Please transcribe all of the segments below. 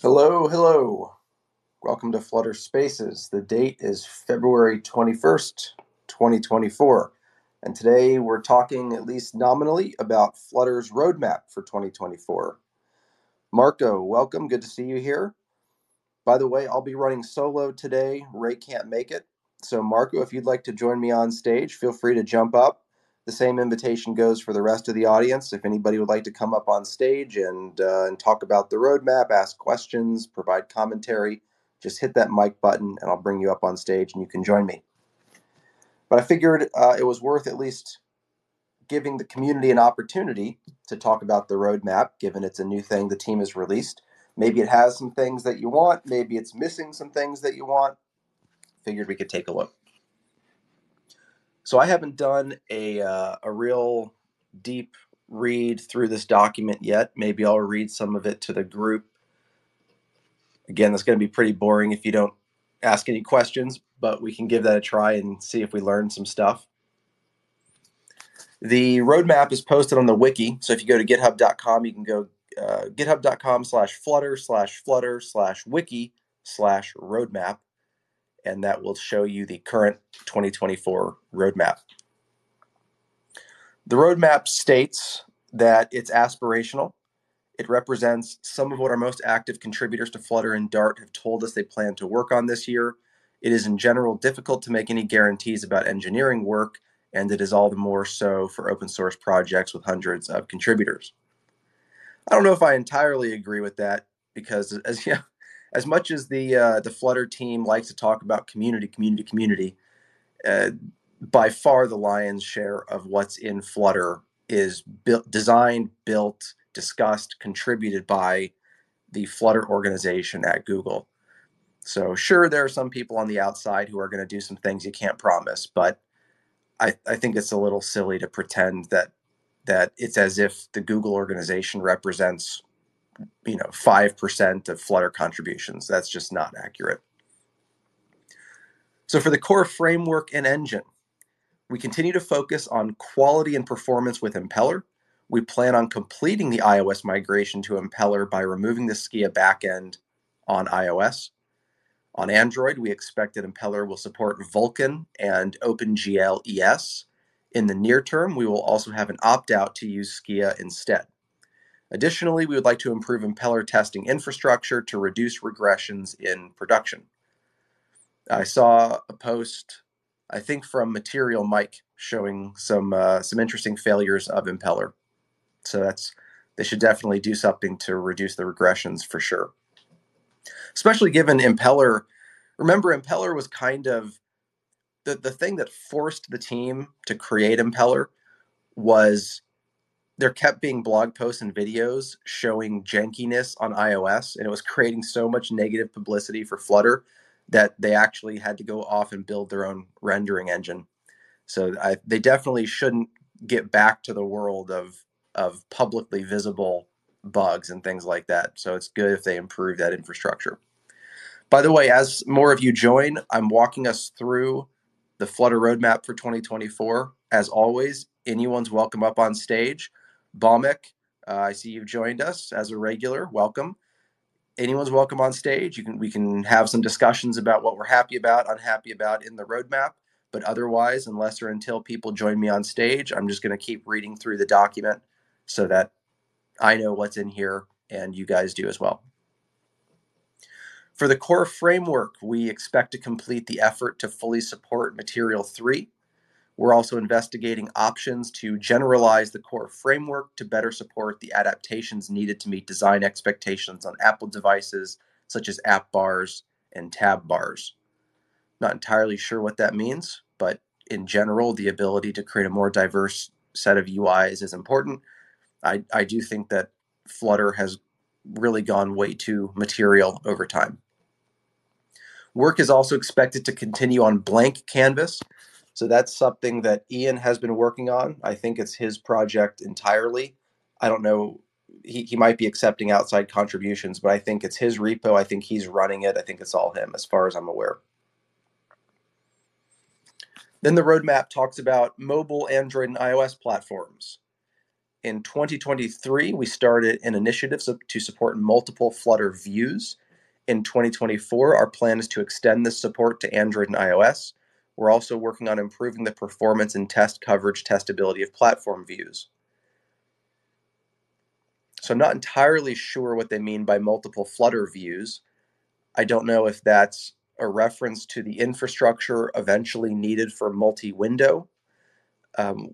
Hello, hello. Welcome to Flutter Spaces. The date is February 21st, 2024. And today we're talking, at least nominally, about Flutter's roadmap for 2024. Marco, welcome. Good to see you here. By the way, I'll be running solo today. Ray can't make it. So, Marco, if you'd like to join me on stage, feel free to jump up. The same invitation goes for the rest of the audience. If anybody would like to come up on stage and uh, and talk about the roadmap, ask questions, provide commentary, just hit that mic button, and I'll bring you up on stage, and you can join me. But I figured uh, it was worth at least giving the community an opportunity to talk about the roadmap, given it's a new thing the team has released. Maybe it has some things that you want. Maybe it's missing some things that you want. Figured we could take a look. So I haven't done a uh, a real deep read through this document yet. Maybe I'll read some of it to the group. Again, that's going to be pretty boring if you don't ask any questions, but we can give that a try and see if we learn some stuff. The roadmap is posted on the wiki. So if you go to github.com, you can go uh, github.com slash flutter slash flutter slash wiki slash roadmap and that will show you the current 2024 roadmap. The roadmap states that it's aspirational. It represents some of what our most active contributors to Flutter and Dart have told us they plan to work on this year. It is in general difficult to make any guarantees about engineering work, and it is all the more so for open source projects with hundreds of contributors. I don't know if I entirely agree with that because, as you know, as much as the uh, the Flutter team likes to talk about community, community, community, uh, by far the lion's share of what's in Flutter is built, designed, built, discussed, contributed by the Flutter organization at Google. So sure, there are some people on the outside who are going to do some things you can't promise, but I, I think it's a little silly to pretend that that it's as if the Google organization represents you know, 5% of Flutter contributions. That's just not accurate. So for the core framework and engine, we continue to focus on quality and performance with Impeller. We plan on completing the iOS migration to Impeller by removing the Skia backend on iOS. On Android, we expect that Impeller will support Vulkan and OpenGL ES. In the near term, we will also have an opt out to use Skia instead. Additionally, we would like to improve impeller testing infrastructure to reduce regressions in production. I saw a post, I think from Material Mike, showing some uh, some interesting failures of impeller. So that's they should definitely do something to reduce the regressions for sure. Especially given impeller, remember impeller was kind of the the thing that forced the team to create impeller was there kept being blog posts and videos showing jankiness on iOS, and it was creating so much negative publicity for Flutter that they actually had to go off and build their own rendering engine. So I, they definitely shouldn't get back to the world of of publicly visible bugs and things like that. So it's good if they improve that infrastructure. By the way, as more of you join, I'm walking us through the Flutter roadmap for 2024. As always, anyone's welcome up on stage. Balmic, uh, I see you've joined us as a regular. Welcome. Anyone's welcome on stage. You can we can have some discussions about what we're happy about, unhappy about in the roadmap. But otherwise, unless or until people join me on stage, I'm just going to keep reading through the document so that I know what's in here and you guys do as well. For the core framework, we expect to complete the effort to fully support Material 3 we're also investigating options to generalize the core framework to better support the adaptations needed to meet design expectations on Apple devices such as app bars and tab bars. Not entirely sure what that means, but in general, the ability to create a more diverse set of UIs is important. I, I do think that Flutter has really gone way too material over time. Work is also expected to continue on blank canvas, so that's something that Ian has been working on. I think it's his project entirely. I don't know. He, he might be accepting outside contributions, but I think it's his repo. I think he's running it. I think it's all him, as far as I'm aware. Then the roadmap talks about mobile, Android, and iOS platforms. In 2023, we started an initiative to support multiple Flutter views. In 2024, our plan is to extend this support to Android and iOS. We're also working on improving the performance and test coverage testability of platform views. So I'm not entirely sure what they mean by multiple Flutter views. I don't know if that's a reference to the infrastructure eventually needed for multi-window. Um,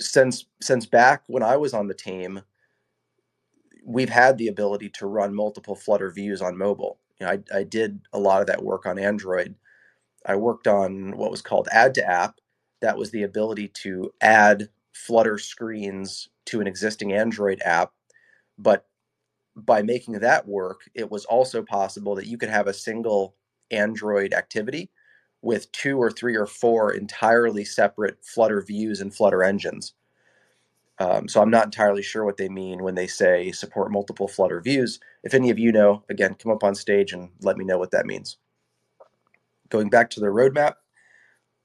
since since back when I was on the team, we've had the ability to run multiple Flutter views on mobile. You know, I, I did a lot of that work on Android. I worked on what was called Add to App. That was the ability to add Flutter screens to an existing Android app, but by making that work, it was also possible that you could have a single Android activity with two or three or four entirely separate Flutter views and Flutter engines. Um, so I'm not entirely sure what they mean when they say support multiple Flutter views. If any of you know, again, come up on stage and let me know what that means. Going back to the roadmap,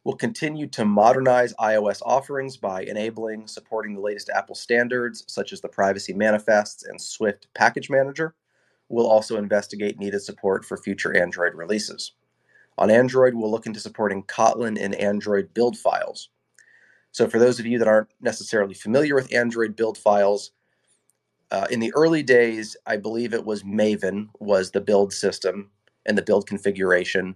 we'll continue to modernize iOS offerings by enabling supporting the latest Apple standards, such as the Privacy Manifests and Swift Package Manager. We'll also investigate needed support for future Android releases. On Android, we'll look into supporting Kotlin and Android build files. So, for those of you that aren't necessarily familiar with Android build files, uh, in the early days, I believe it was Maven was the build system and the build configuration.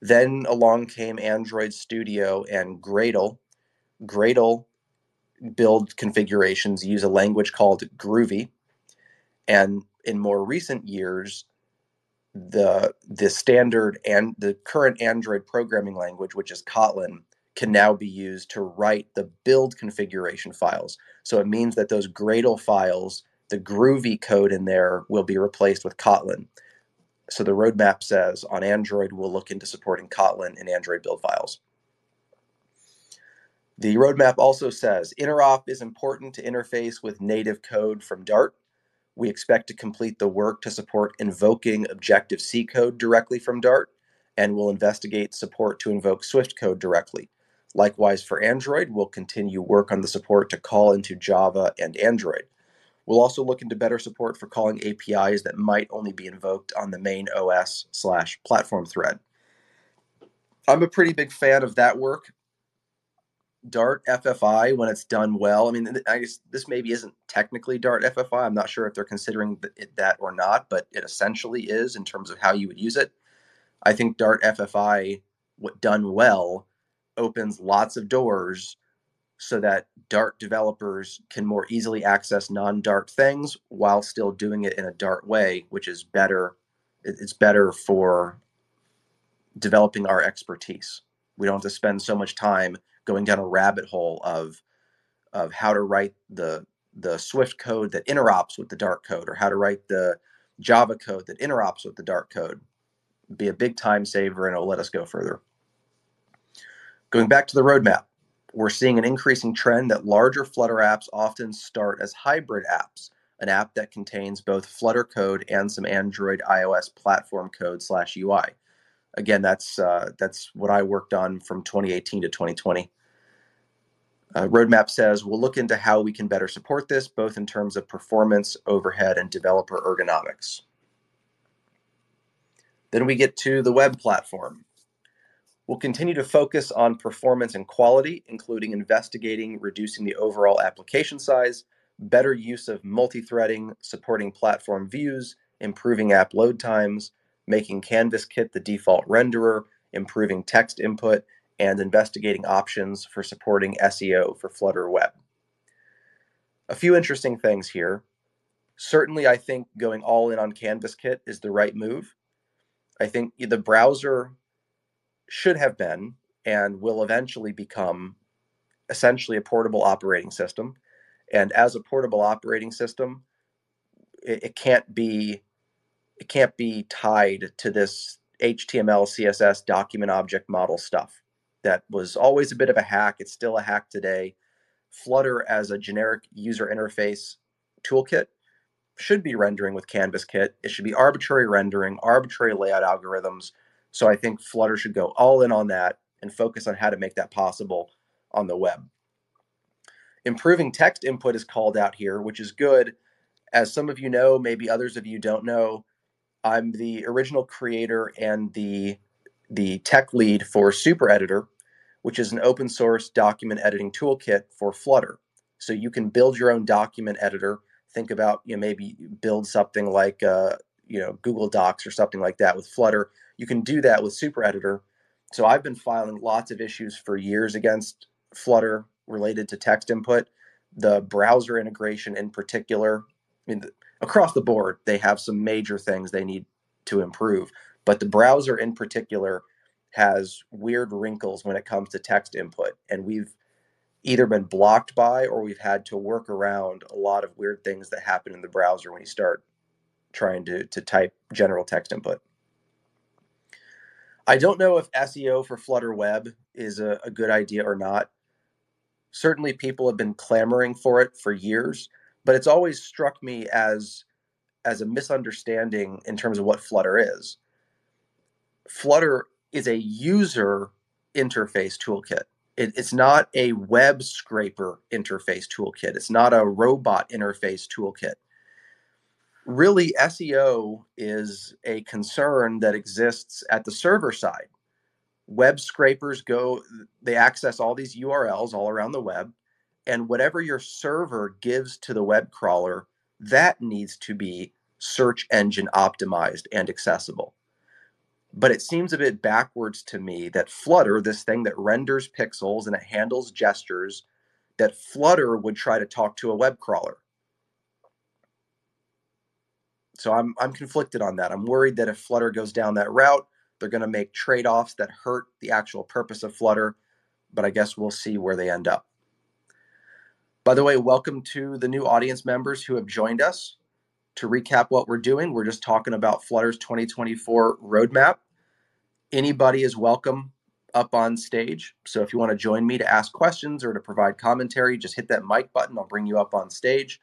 Then along came Android Studio and Gradle. Gradle build configurations use a language called Groovy, and in more recent years, the the standard and the current Android programming language, which is Kotlin, can now be used to write the build configuration files. So it means that those Gradle files, the Groovy code in there, will be replaced with Kotlin. So the roadmap says on Android, we'll look into supporting Kotlin in Android build files. The roadmap also says interop is important to interface with native code from Dart. We expect to complete the work to support invoking Objective C code directly from Dart, and we'll investigate support to invoke Swift code directly. Likewise, for Android, we'll continue work on the support to call into Java and Android. We'll also look into better support for calling APIs that might only be invoked on the main OS slash platform thread. I'm a pretty big fan of that work. Dart FFI when it's done well. I mean, I guess this maybe isn't technically Dart FFI. I'm not sure if they're considering that or not, but it essentially is in terms of how you would use it. I think Dart FFI, what done well, opens lots of doors so that Dart developers can more easily access non-Dart things while still doing it in a Dart way, which is better. It's better for developing our expertise. We don't have to spend so much time going down a rabbit hole of of how to write the the Swift code that interops with the Dart code, or how to write the Java code that interops with the Dart code. Be a big time saver, and it'll let us go further. Going back to the roadmap, we're seeing an increasing trend that larger Flutter apps often start as hybrid apps, an app that contains both Flutter code and some Android iOS platform code slash UI again, that's uh, that's what I worked on from 2018 to 2020. Uh, roadmap says we'll look into how we can better support this, both in terms of performance, overhead, and developer ergonomics. Then we get to the web platform. We'll continue to focus on performance and quality, including investigating reducing the overall application size, better use of multi-threading, supporting platform views, improving app load times, making CanvasKit the default renderer, improving text input, and investigating options for supporting SEO for Flutter Web. A few interesting things here. Certainly, I think going all in on CanvasKit is the right move. I think the browser should have been and will eventually become essentially a portable operating system. And as a portable operating system, it, it can't be it can't be tied to this HTML, CSS document object model stuff. That was always a bit of a hack. It's still a hack today. Flutter as a generic user interface toolkit should be rendering with Canvas Kit. It should be arbitrary rendering, arbitrary layout algorithms. So I think Flutter should go all in on that and focus on how to make that possible on the web. Improving text input is called out here, which is good. As some of you know, maybe others of you don't know, I'm the original creator and the the tech lead for Super Editor, which is an open source document editing toolkit for Flutter. So you can build your own document editor. Think about you know maybe build something like uh, you know Google Docs or something like that with Flutter. You can do that with Super Editor. So I've been filing lots of issues for years against Flutter related to text input. The browser integration, in particular, I mean, across the board, they have some major things they need to improve. But the browser, in particular, has weird wrinkles when it comes to text input, and we've either been blocked by or we've had to work around a lot of weird things that happen in the browser when you start trying to, to type general text input. I don't know if SEO for Flutter Web is a, a good idea or not. Certainly, people have been clamoring for it for years, but it's always struck me as as a misunderstanding in terms of what Flutter is. Flutter is a user interface toolkit. It, it's not a web scraper interface toolkit. It's not a robot interface toolkit really SEO is a concern that exists at the server side. Web scrapers go, they access all these URLs all around the web, and whatever your server gives to the web crawler, that needs to be search engine optimized and accessible. But it seems a bit backwards to me that Flutter, this thing that renders pixels and it handles gestures, that Flutter would try to talk to a web crawler so I'm I'm conflicted on that. I'm worried that if Flutter goes down that route, they're going to make trade-offs that hurt the actual purpose of Flutter, but I guess we'll see where they end up. By the way, welcome to the new audience members who have joined us. To recap what we're doing, we're just talking about Flutter's 2024 roadmap. Anybody is welcome up on stage. So if you want to join me to ask questions or to provide commentary, just hit that mic button. I'll bring you up on stage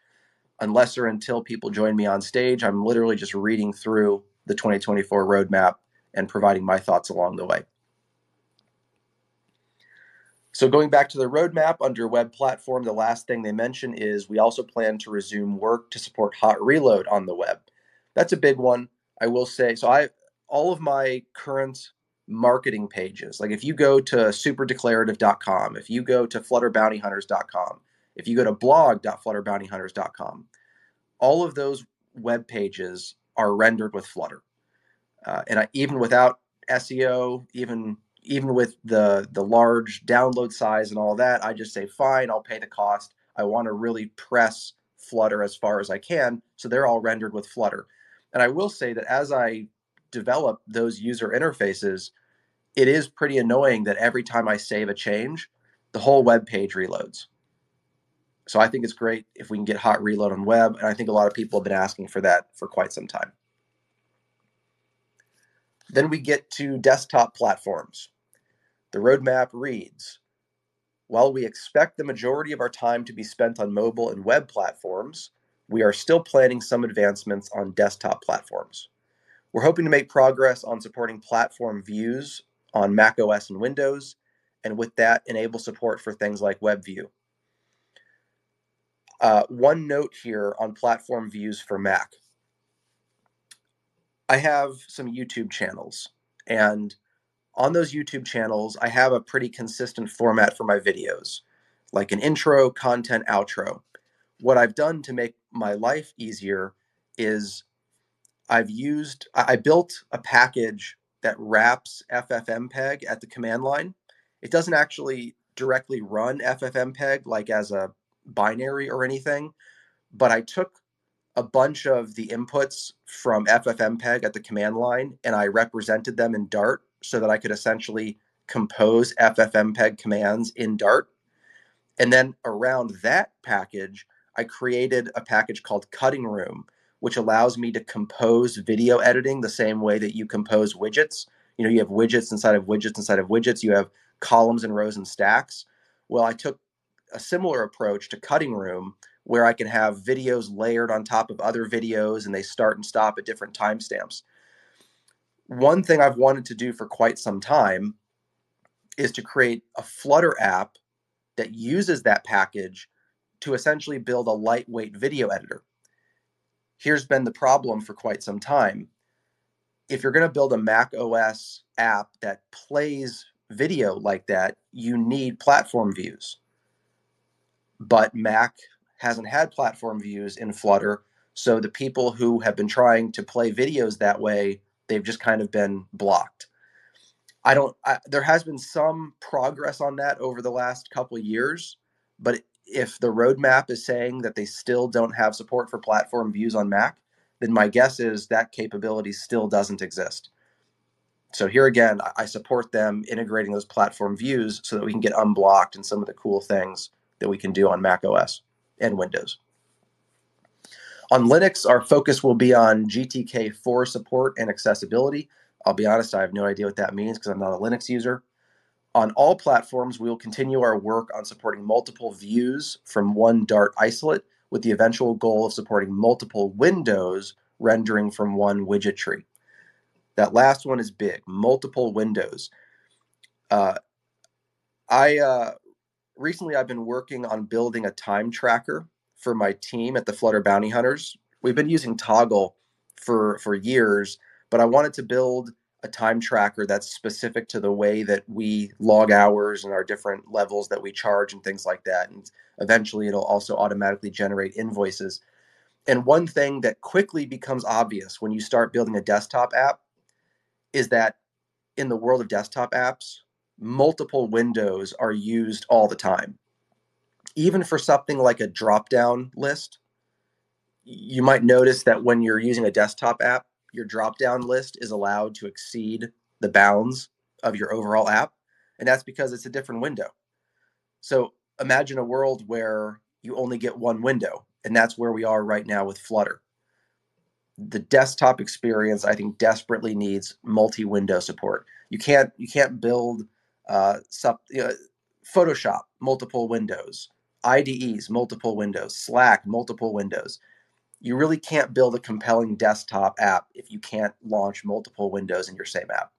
unless or until people join me on stage, I'm literally just reading through the 2024 roadmap and providing my thoughts along the way. So, going back to the roadmap under web platform, the last thing they mention is we also plan to resume work to support hot reload on the web. That's a big one. I will say, so I all of my current marketing pages, like if you go to superdeclarative.com, if you go to flutterbountyhunters.com, if you go to blog.flutterbountyhunters.com, all of those web pages are rendered with Flutter. Uh, and I, even without SEO, even even with the the large download size and all that, I just say fine, I'll pay the cost. I want to really press Flutter as far as I can, so they're all rendered with Flutter. And I will say that as I develop those user interfaces, it is pretty annoying that every time I save a change, the whole web page reloads. So I think it's great if we can get hot reload on web, and I think a lot of people have been asking for that for quite some time. Then we get to desktop platforms. The roadmap reads, while we expect the majority of our time to be spent on mobile and web platforms, we are still planning some advancements on desktop platforms. We're hoping to make progress on supporting platform views on Mac OS and Windows, and with that, enable support for things like WebView. Uh, one note here on platform views for Mac. I have some YouTube channels, and on those YouTube channels, I have a pretty consistent format for my videos, like an intro, content, outro. What I've done to make my life easier is I've used, I built a package that wraps FFmpeg at the command line. It doesn't actually directly run FFmpeg like as a binary or anything, but I took a bunch of the inputs from FFmpeg at the command line and I represented them in Dart so that I could essentially compose FFmpeg commands in Dart. And then around that package, I created a package called Cutting Room, which allows me to compose video editing the same way that you compose widgets. You know, you have widgets inside of widgets inside of widgets, you have columns and rows and stacks. Well, I took a similar approach to Cutting Room where I can have videos layered on top of other videos and they start and stop at different timestamps. One thing I've wanted to do for quite some time is to create a Flutter app that uses that package to essentially build a lightweight video editor. Here's been the problem for quite some time. If you're going to build a Mac OS app that plays video like that, you need platform views. But Mac hasn't had platform views in Flutter. So the people who have been trying to play videos that way, they've just kind of been blocked. I don't. I, there has been some progress on that over the last couple of years, but if the roadmap is saying that they still don't have support for platform views on Mac, then my guess is that capability still doesn't exist. So here again, I support them integrating those platform views so that we can get unblocked and some of the cool things that we can do on Mac OS and Windows. On Linux, our focus will be on GTK4 support and accessibility. I'll be honest, I have no idea what that means because I'm not a Linux user. On all platforms, we will continue our work on supporting multiple views from one Dart isolate with the eventual goal of supporting multiple windows rendering from one widget tree. That last one is big, multiple windows. Uh, I uh, recently I've been working on building a time tracker for my team at the Flutter Bounty Hunters. We've been using Toggl for for years, but I wanted to build a time tracker that's specific to the way that we log hours and our different levels that we charge and things like that. And eventually it'll also automatically generate invoices. And one thing that quickly becomes obvious when you start building a desktop app is that in the world of desktop apps, multiple windows are used all the time. Even for something like a drop down list, you might notice that when you're using a desktop app, your drop down list is allowed to exceed the bounds of your overall app. And that's because it's a different window. So imagine a world where you only get one window. And that's where we are right now with Flutter. The desktop experience, I think, desperately needs multi-window support. You can't you can't build uh, you know, Photoshop multiple windows, IDEs multiple windows, Slack multiple windows you really can't build a compelling desktop app if you can't launch multiple windows in your same app.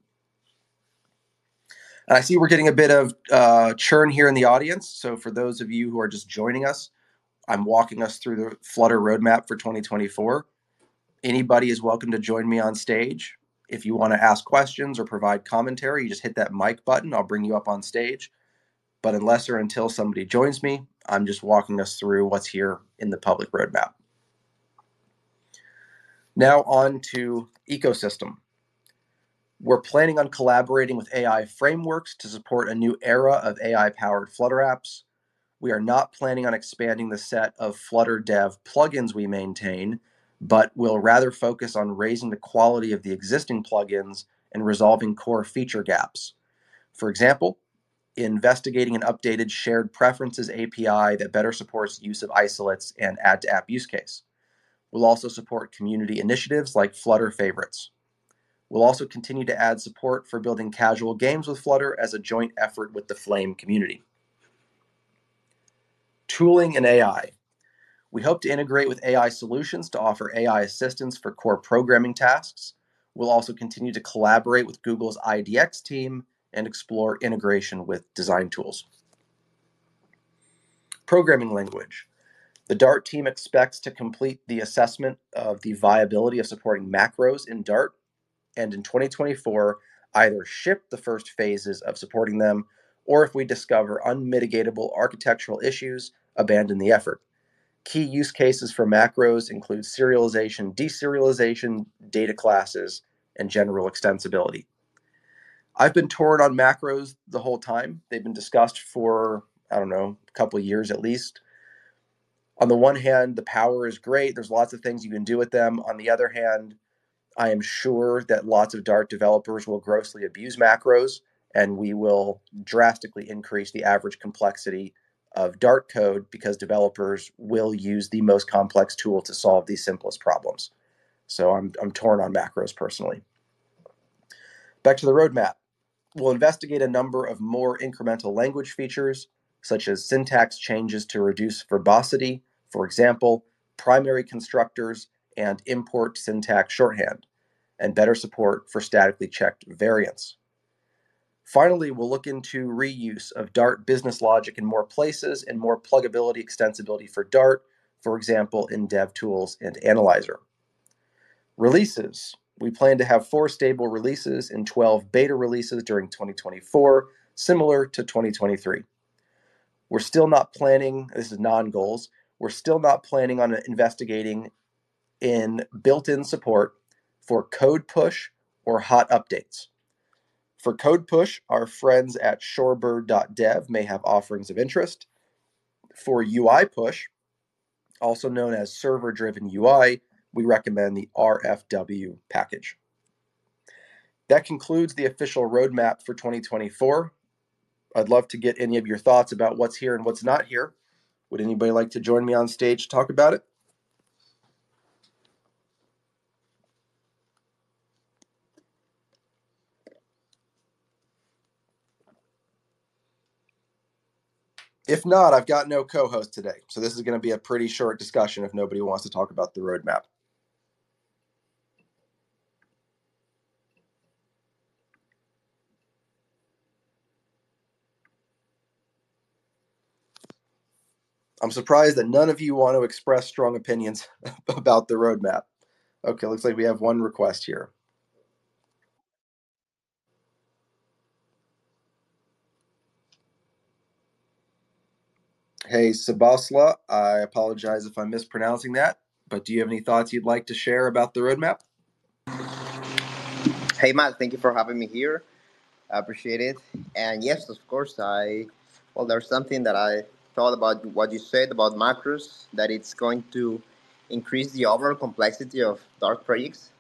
And I see we're getting a bit of uh, churn here in the audience. So for those of you who are just joining us, I'm walking us through the Flutter roadmap for 2024. Anybody is welcome to join me on stage. If you want to ask questions or provide commentary, you just hit that mic button. I'll bring you up on stage. But unless or until somebody joins me, I'm just walking us through what's here in the public roadmap. Now on to ecosystem. We're planning on collaborating with AI frameworks to support a new era of AI-powered Flutter apps. We are not planning on expanding the set of Flutter Dev plugins we maintain, but will rather focus on raising the quality of the existing plugins and resolving core feature gaps. For example, investigating an updated shared preferences API that better supports use of isolates and add to app use case. We'll also support community initiatives like Flutter Favorites. We'll also continue to add support for building casual games with Flutter as a joint effort with the Flame community. Tooling and AI. We hope to integrate with AI solutions to offer AI assistance for core programming tasks. We'll also continue to collaborate with Google's IDX team and explore integration with design tools. Programming language. The Dart team expects to complete the assessment of the viability of supporting macros in Dart and in 2024 either ship the first phases of supporting them or if we discover unmitigatable architectural issues, abandon the effort. Key use cases for macros include serialization, deserialization, data classes, and general extensibility. I've been torn on macros the whole time. They've been discussed for, I don't know, a couple of years at least on the one hand, the power is great. There's lots of things you can do with them. On the other hand, I am sure that lots of Dart developers will grossly abuse macros, and we will drastically increase the average complexity of Dart code because developers will use the most complex tool to solve the simplest problems. So I'm, I'm torn on macros personally. Back to the roadmap. We'll investigate a number of more incremental language features such as syntax changes to reduce verbosity, for example, primary constructors and import syntax shorthand, and better support for statically checked variants. Finally, we'll look into reuse of Dart business logic in more places and more pluggability extensibility for Dart, for example, in DevTools and Analyzer. Releases. We plan to have four stable releases and 12 beta releases during 2024, similar to 2023. We're still not planning, this is non goals, we're still not planning on investigating in built in support for code push or hot updates. For code push, our friends at shorebird.dev may have offerings of interest. For UI push, also known as server driven UI, we recommend the RFW package. That concludes the official roadmap for 2024. I'd love to get any of your thoughts about what's here and what's not here. Would anybody like to join me on stage to talk about it? If not, I've got no co host today. So this is going to be a pretty short discussion if nobody wants to talk about the roadmap. I'm surprised that none of you want to express strong opinions about the roadmap. Okay, looks like we have one request here. Hey, Sabasla, I apologize if I'm mispronouncing that, but do you have any thoughts you'd like to share about the roadmap? Hey, Matt, thank you for having me here. I appreciate it. And yes, of course, I, well, there's something that I thought about what you said about macros, that it's going to increase the overall complexity of Dart projects.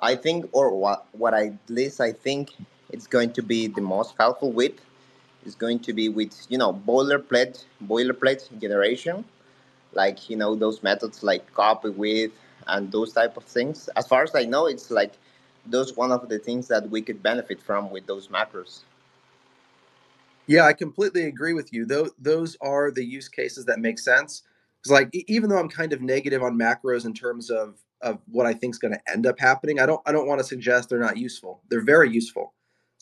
I think, or what, what I, at least I think it's going to be the most helpful with is going to be with you know boilerplate boilerplate generation, like you know those methods like copy with and those type of things. As far as I know, it's like those one of the things that we could benefit from with those macros. Yeah, I completely agree with you. Those those are the use cases that make sense. Because like even though I'm kind of negative on macros in terms of of what I think is going to end up happening, I don't I don't want to suggest they're not useful. They're very useful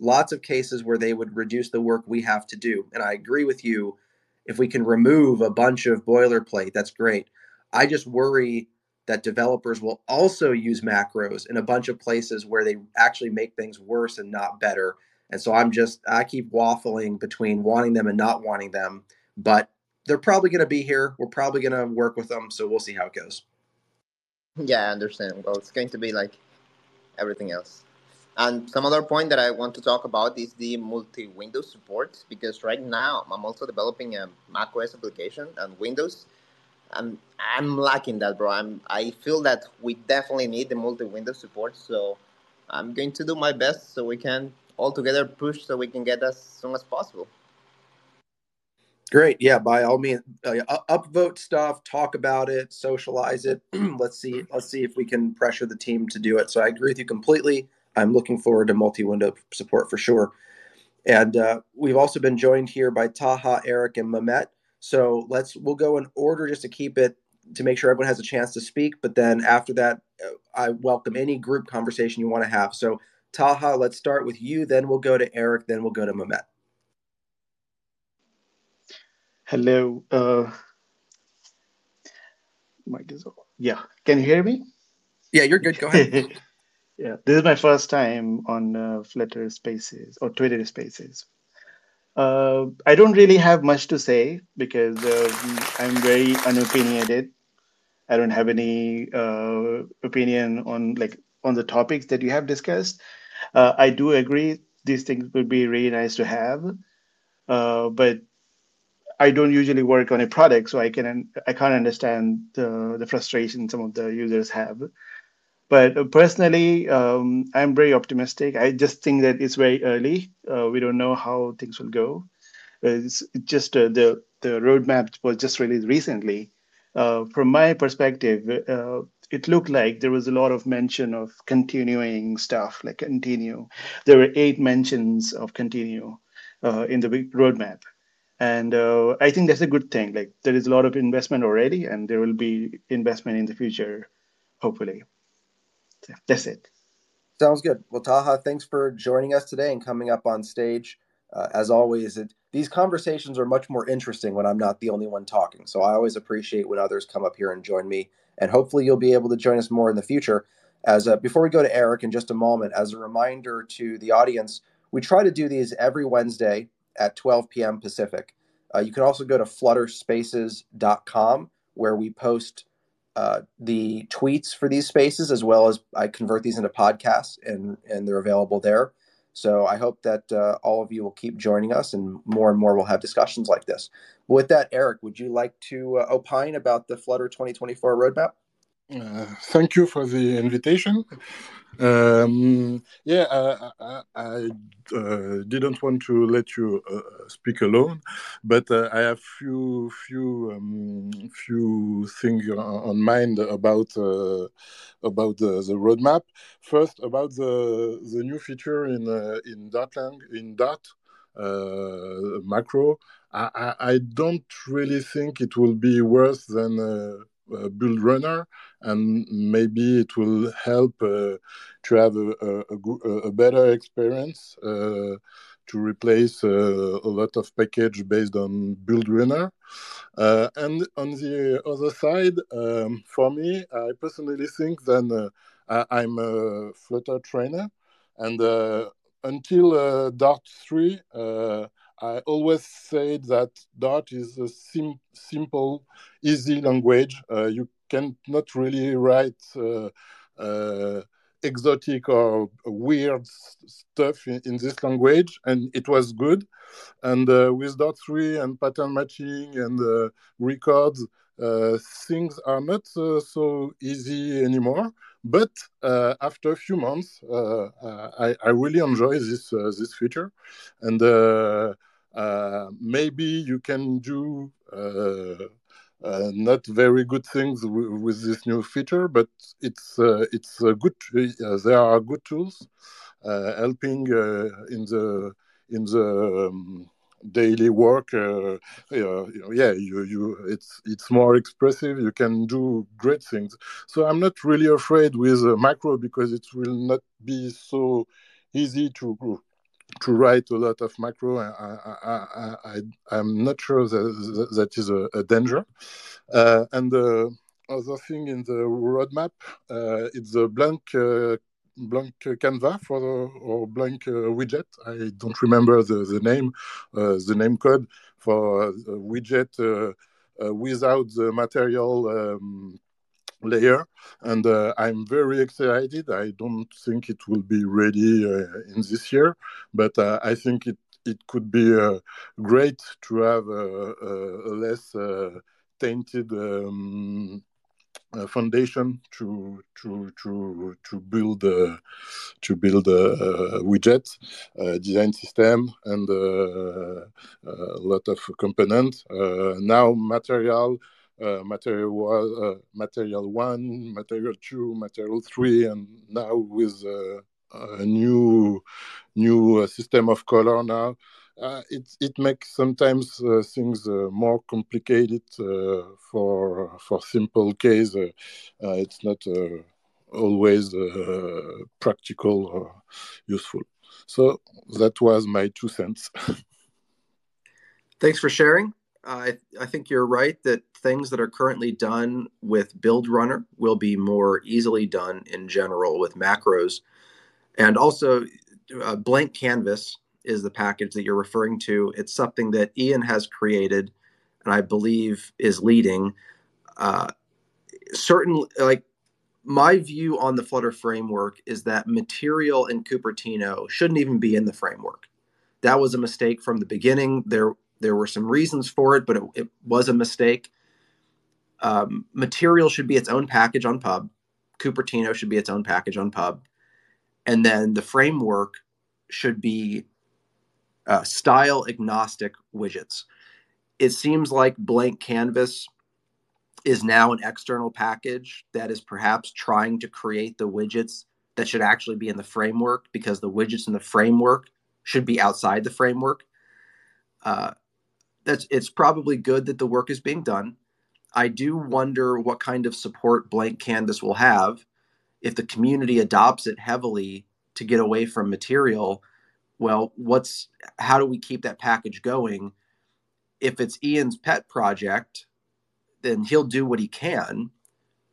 lots of cases where they would reduce the work we have to do. And I agree with you. If we can remove a bunch of boilerplate, that's great. I just worry that developers will also use macros in a bunch of places where they actually make things worse and not better. And so I'm just, I keep waffling between wanting them and not wanting them, but they're probably going to be here. We're probably going to work with them. So we'll see how it goes. Yeah, I understand. Well, it's going to be like everything else. And some other point that I want to talk about is the multi-window support because right now I'm also developing a macOS application and Windows. and I'm lacking that, bro. I'm I feel that we definitely need the multi-window support. So I'm going to do my best so we can all together push so we can get as soon as possible. Great. Yeah, by all means, uh, upvote stuff, talk about it, socialize it. let's see. Let's see if we can pressure the team to do it. So I agree with you completely. I'm looking forward to multi-window support for sure. And uh, we've also been joined here by Taha, Eric, and Mamet. So let's we'll go in order just to keep it to make sure everyone has a chance to speak. But then after that, uh, I welcome any group conversation you want to have. So Taha, let's start with you. Then we'll go to Eric. Then we'll go to Mamet. Hello. Uh, mic is off. Yeah. Can you hear me? Yeah, you're good. Go ahead. Yeah, this is my first time on uh, Flutter Spaces or Twitter Spaces. Uh, I don't really have much to say because uh, I'm very unopinionated. I don't have any uh, opinion on like on the topics that you have discussed. Uh, I do agree these things would be really nice to have, uh, but I don't usually work on a product, so I can I can't understand the the frustration some of the users have. But personally, um, I'm very optimistic. I just think that it's very early. Uh, we don't know how things will go. It's just uh, the the roadmap was just released recently. Uh, from my perspective, uh, it looked like there was a lot of mention of continuing stuff, like continue. There were eight mentions of continue uh, in the roadmap, and uh, I think that's a good thing. Like there is a lot of investment already, and there will be investment in the future, hopefully. That's it. Sounds good. Well, Taha, thanks for joining us today and coming up on stage. Uh, as always, it, these conversations are much more interesting when I'm not the only one talking. So I always appreciate when others come up here and join me. And hopefully, you'll be able to join us more in the future. As uh, before we go to Eric in just a moment, as a reminder to the audience, we try to do these every Wednesday at 12 p.m. Pacific. Uh, you can also go to flutterspaces.com where we post uh, the tweets for these spaces as well as I convert these into podcasts and and they're available there. So I hope that uh, all of you will keep joining us and more and more we'll have discussions like this. With that, Eric, would you like to uh, opine about the Flutter 2024 roadmap? Uh, thank you for the invitation. Um, yeah, I, I, I uh, didn't want to let you uh, speak alone, but uh, I have few few um, few things on mind about uh, about the, the roadmap. First, about the the new feature in in Dartlang in Dart macro. I, I, don't really think it will be worse than uh, build runner and maybe it will help uh, to have a, a, a, better experience uh, to replace uh, a lot of package based on build runner. Uh, and on the other side um, for me i personally think that I, am a flutter trainer. And until dart 3 I always said that Dart is a sim- simple, easy language. Uh, you cannot really write uh, uh, exotic or weird stuff in, in, this language, and it was good. And uh, with Dart 3 and pattern matching and uh, records, uh, things are not so easy anymore. But after a few months, I, I, really enjoy this this feature, and uh, maybe you can do uh, uh, not very good things with this new feature, but it's it's a good. there are good tools helping in the in the um, daily work uh, yeah you, you it's it's more expressive you can do great things so i'm not really afraid with uh, macro because it will not be so easy to to write a lot of macro. I, am not sure that that is a, a danger. Uh, and the other thing in the roadmap, uh, it's a blank uh, blank canva for the, or blank uh, widget. I don't remember the, the name, uh, the name code for widget uh, without the material um, layer and uh, i'm very excited. I don't think it will be ready uh, in this year but uh, i think it it could be uh, great to have a, a less uh, tainted um, uh, foundation to to to to build to build a, widget design system and a lot of components. Now material uh, material uh, material one, material two, material three, and now with uh, a new new uh, system of color now. Uh, it it makes sometimes things more complicated for for simple case. it's not always practical or useful. So that was my two cents. Thanks for sharing. I, I think you're right that things that are currently done with Build Runner will be more easily done in general with macros. And also, uh, Blank Canvas is the package that you're referring to. It's something that Ian has created and I believe is leading. Uh, certain, like, my view on the Flutter framework is that material in Cupertino shouldn't even be in the framework. That was a mistake from the beginning. There there were some reasons for it, but it, it was a mistake. Um, material should be its own package on Pub. Cupertino should be its own package on Pub. And then the framework should be uh, style agnostic widgets. It seems like Blank Canvas is now an external package that is perhaps trying to create the widgets that should actually be in the framework because the widgets in the framework should be outside the framework. Uh, that's it's probably good that the work is being done. I do wonder what kind of support Blank Canvas will have if the community adopts it heavily to get away from material, well, what's how do we keep that package going? If it's Ian's pet project, then he'll do what he can.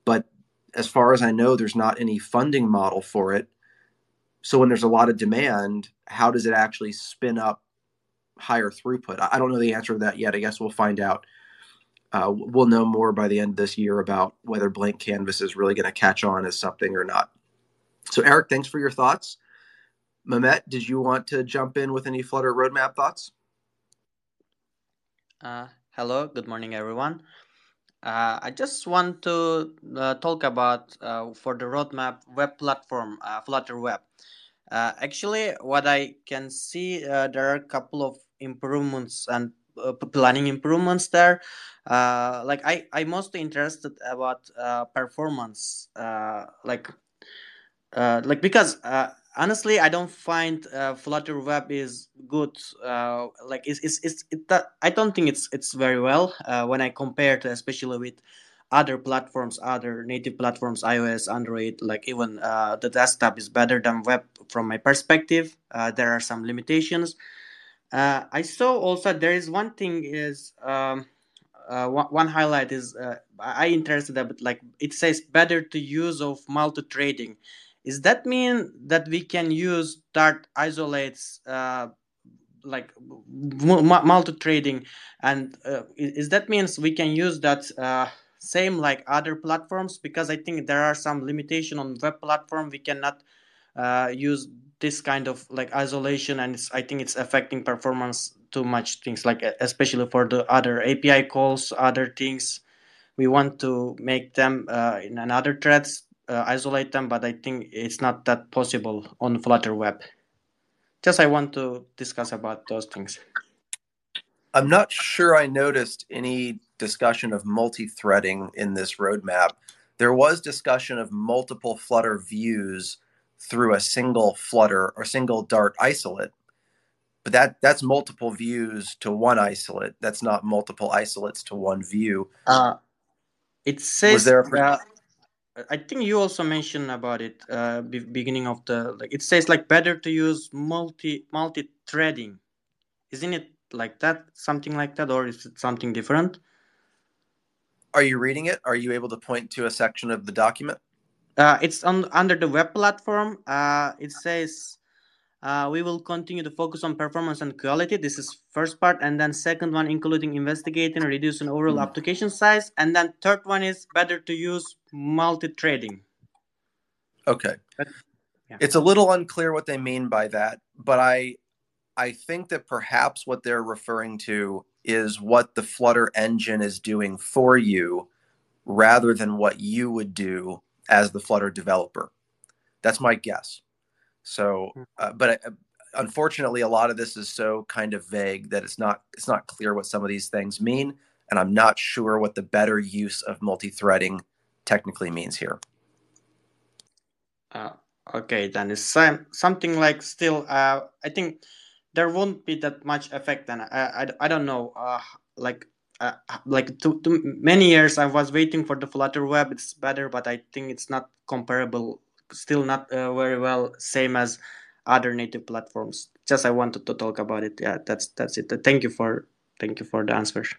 But as far as I know, there's not any funding model for it. So when there's a lot of demand, how does it actually spin up higher throughput? I don't know the answer to that yet. I guess we'll find out. Uh, we'll know more by the end of this year about whether blank canvas is really going to catch on as something or not. So, Eric, thanks for your thoughts. Mehmet, did you want to jump in with any Flutter roadmap thoughts? Uh, hello, good morning, everyone. Uh, I just want to uh, talk about uh, for the roadmap web platform, uh, Flutter Web. Uh, actually, what I can see, uh, there are a couple of improvements and planning improvements there. like I, I mostly interested about performance, like, like because honestly i don't find uh, flutter web is good uh, like it's, it's, it's it, i don't think it's it's very well uh, when i compare especially with other platforms other native platforms ios android like even uh, the desktop is better than web from my perspective. Uh, there are some limitations. Uh, i saw also there is one thing is um, one, one, highlight is i interested about like it says better to use of multi threading. is that mean that we can use Dart isolates uh, like multi threading and uh, is that means we can use that uh, same like other platforms because i think there are some limitation on web platform we cannot uh, use this kind of like isolation and i think it's affecting performance too much things like especially for the other api calls other things we want to make them uh, in another threads uh, isolate them, but I think it's not that possible on Flutter Web. Just I want to discuss about those things. I'm not sure I noticed any discussion of multi-threading in this roadmap. There was discussion of multiple Flutter views through a single Flutter or single Dart isolate, but that that's multiple views to one isolate. That's not multiple isolates to one view. Uh, it says was there a, uh, I think you also mentioned about it uh be- beginning of the like it says like better to use multi multi threading. Isn't it like that something like that or is it something different? Are you reading it? Are you able to point to a section of the document? Uh it's on under the web platform. Uh it says uh, we will continue to focus on performance and quality. This is first part, and then second one including investigating, reducing overall mm. application size, and then third one is better to use multi-threading. Okay, but, yeah. it's a little unclear what they mean by that, but I I think that perhaps what they're referring to is what the Flutter engine is doing for you, rather than what you would do as the Flutter developer. That's my guess. So, uh, but uh, unfortunately, a lot of this is so kind of vague that it's not it's not clear what some of these things mean, and I'm not sure what the better use of multi-threading technically means here. Uh, okay, then it's some, something like still. Uh, I think there won't be that much effect. Then I I, I don't know. Uh, like uh, like too, too many years I was waiting for the Flutter web. It's better, but I think it's not comparable still not uh, very well same as other native platforms just i wanted to talk about it yeah that's that's it thank you for thank you for the answers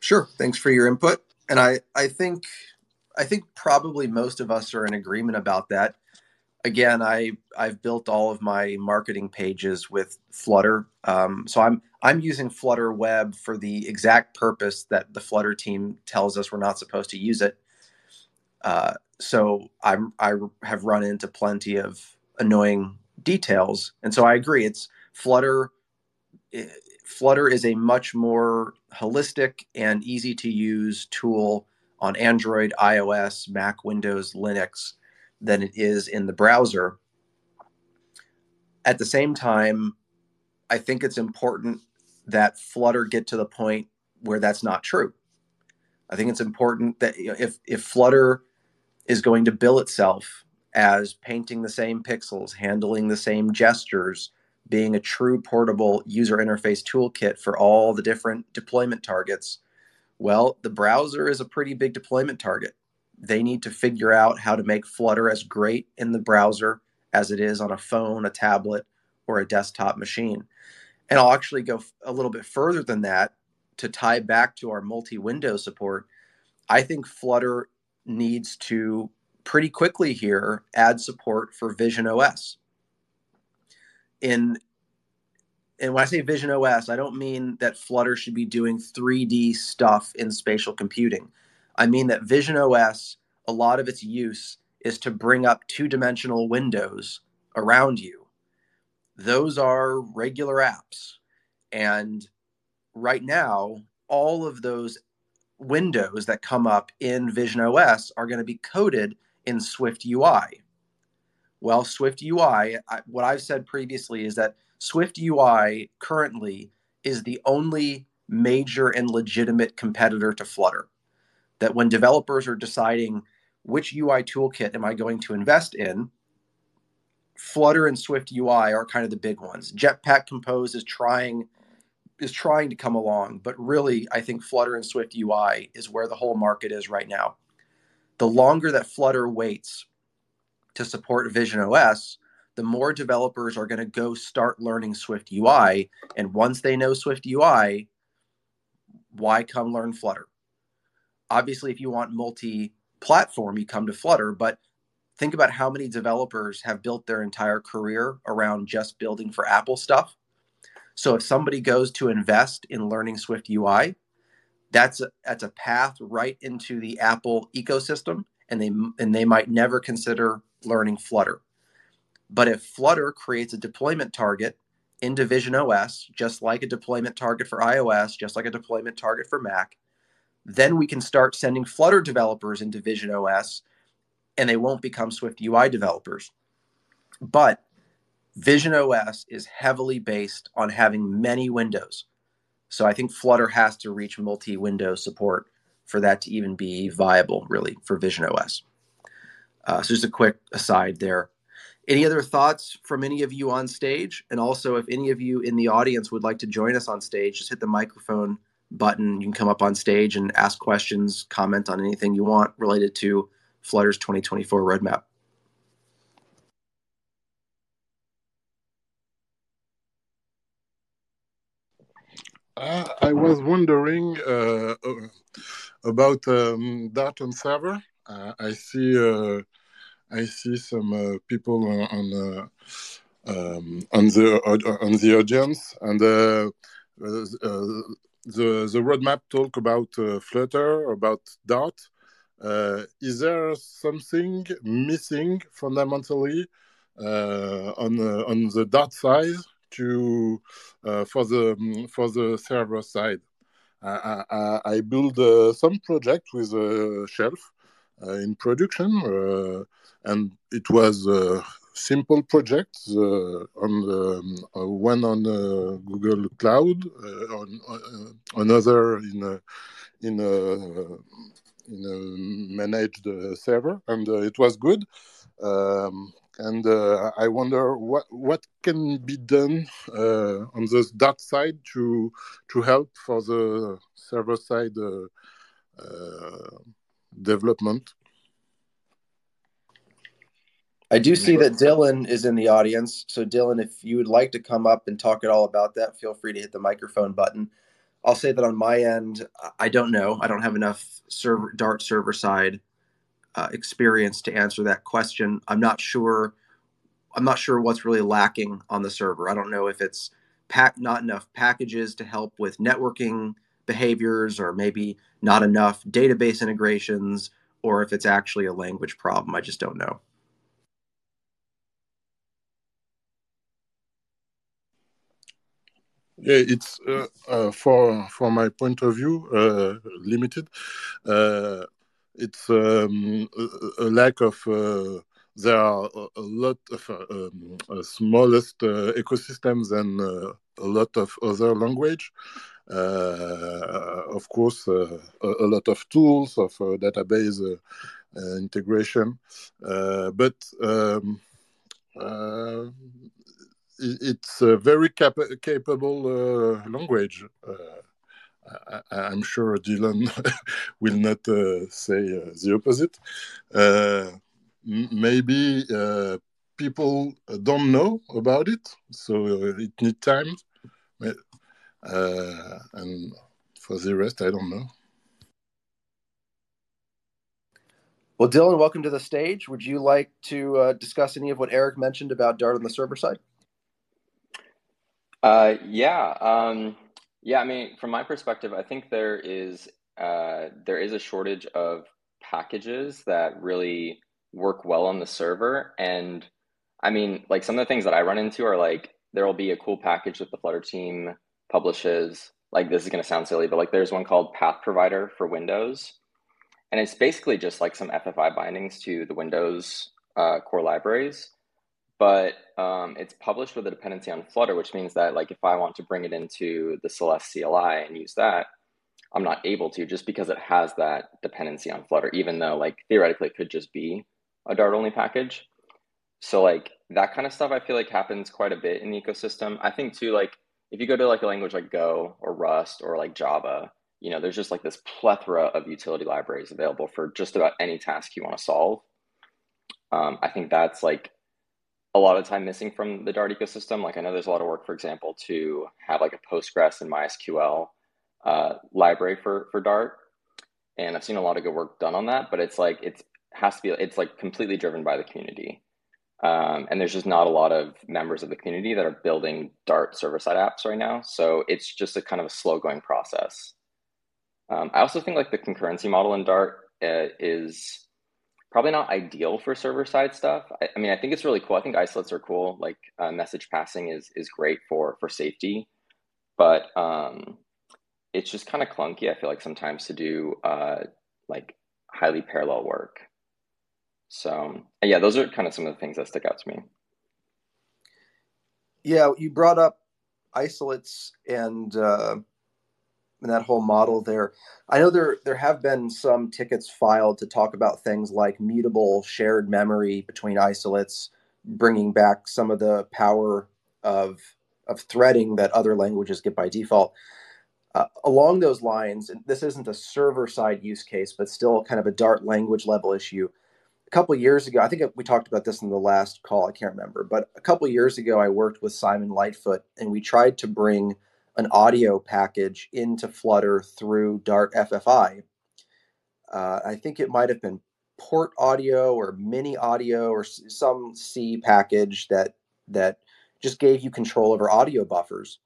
sure thanks for your input and i i think i think probably most of us are in agreement about that again i i've built all of my marketing pages with flutter um, so i'm i'm using flutter web for the exact purpose that the flutter team tells us we're not supposed to use it uh, so I'm I have run into plenty of annoying details, and so I agree. It's Flutter. Eh, Flutter is a much more holistic and easy to use tool on Android, iOS, Mac, Windows, Linux than it is in the browser. At the same time, I think it's important that Flutter get to the point where that's not true. I think it's important that if if Flutter is going to bill itself as painting the same pixels, handling the same gestures, being a true portable user interface toolkit for all the different deployment targets. Well, the browser is a pretty big deployment target. They need to figure out how to make Flutter as great in the browser as it is on a phone, a tablet, or a desktop machine. And I'll actually go a little bit further than that to tie back to our multi window support. I think Flutter needs to pretty quickly here add support for Vision OS. In and when I say Vision OS, I don't mean that Flutter should be doing 3D stuff in spatial computing. I mean that Vision OS, a lot of its use is to bring up two dimensional windows around you. Those are regular apps. And right now, all of those windows that come up in Vision OS are going to be coded in Swift UI. Well, Swift UI, I, what I've said previously is that Swift UI currently is the only major and legitimate competitor to Flutter. That when developers are deciding which UI toolkit am I going to invest in, Flutter and Swift UI are kind of the big ones. Jetpack Compose is trying is trying to come along, but really I think Flutter and Swift UI is where the whole market is right now. The longer that Flutter waits to support Vision OS, the more developers are going to go start learning Swift UI. And once they know Swift UI, why come learn Flutter? Obviously, if you want multi platform, you come to Flutter, but think about how many developers have built their entire career around just building for Apple stuff. So if somebody goes to invest in learning Swift UI, that's a, that's a path right into the Apple ecosystem, and they and they might never consider learning Flutter. But if Flutter creates a deployment target in Division OS, just like a deployment target for iOS, just like a deployment target for Mac, then we can start sending Flutter developers into Vision OS and they won't become Swift UI developers. But Vision OS is heavily based on having many windows. So I think Flutter has to reach multi window support for that to even be viable, really, for Vision OS. Uh, so just a quick aside there. Any other thoughts from any of you on stage? And also, if any of you in the audience would like to join us on stage, just hit the microphone button. You can come up on stage and ask questions, comment on anything you want related to Flutter's 2024 roadmap. Uh, I was wondering uh, uh about um, Dart on server. Uh, I see uh, I see some uh, people on um, on the on the audience and the the roadmap talk about Flutter about Dart. is there something missing fundamentally on on the Dart side? to uh, for the for the server side. I, I, I build uh, some project with a shelf uh, in production, uh, and it was simple project uh, on the, um, one on Google Cloud, on another in a, in a, in a managed server, and it was good. Um, and uh, I wonder what what can be done uh, on the Dart side to to help for the server side uh, uh development. I do see that Dylan is in the audience. So Dylan, if you would like to come up and talk at all about that, feel free to hit the microphone button. I'll say that on my end, I don't know. I don't have enough server Dart server side uh, experience to answer that question. I'm not sure. I'm not sure what's really lacking on the server. I don't know if it's pack not enough packages to help with networking behaviors, or maybe not enough database integrations, or if it's actually a language problem. I just don't know. Yeah, it's uh, uh, for for my point of view uh, limited. Uh, it's um, a, lack of uh, there are a, lot of uh, um, smallest ecosystems and a lot of other language of course a, a, lot of tools of database integration but um, it's a very cap- capable language I, am sure Dylan will not uh, say uh, the opposite. Uh, maybe uh, people don't know about it, so uh, it needs time. Uh, and for the rest, I don't know. Well, Dylan, welcome to the stage. Would you like to uh, discuss any of what Eric mentioned about Dart on the server side? Uh, yeah, um, yeah. I mean, from my perspective, I think there is uh, there is a shortage of packages that really work well on the server, and I mean, like some of the things that I run into are like there will be a cool package that the Flutter team publishes. Like this is going to sound silly, but like there's one called Path Provider for Windows, and it's basically just like some FFI bindings to the Windows uh, core libraries. But um, it's published with a dependency on Flutter, which means that like if I want to bring it into the Celest CLI and use that, I'm not able to just because it has that dependency on Flutter, even though like theoretically it could just be a Dart only package. So like that kind of stuff, I feel like happens quite a bit in the ecosystem. I think too, like if you go to like a language like Go or Rust or like Java, you know, there's just like this plethora of utility libraries available for just about any task you want to solve. Um, I think that's like a lot of time missing from the Dart ecosystem. Like I know there's a lot of work, for example, to have like a Postgres and MySQL uh, library for for Dart, and I've seen a lot of good work done on that. But it's like it's has to be it's like completely driven by the community. Um, and there's just not a lot of members of the community that are building Dart server side apps right now. So it's just a kind of a slow going process. Um, I also think like the concurrency model in Dart uh, is probably not ideal for server side stuff. I, I, mean, I think it's really cool. I think isolates are cool. Like uh, message passing is is great for for safety, but um, it's just kind of clunky. I feel like sometimes to do uh, like highly parallel work. So yeah, those are kind of some of the things that stick out to me. Yeah, you brought up isolates and uh, and that whole model there. I know there there have been some tickets filed to talk about things like mutable shared memory between isolates, bringing back some of the power of of threading that other languages get by default. Uh, along those lines, this isn't a server side use case, but still kind of a Dart language level issue A couple years ago, I think we talked about this in the last call. I can't remember, but a couple years ago, I worked with Simon Lightfoot, and we tried to bring an audio package into Flutter through Dart FFI. Uh, I think it might have been Port Audio or Mini Audio or some C package that that just gave you control over audio buffers.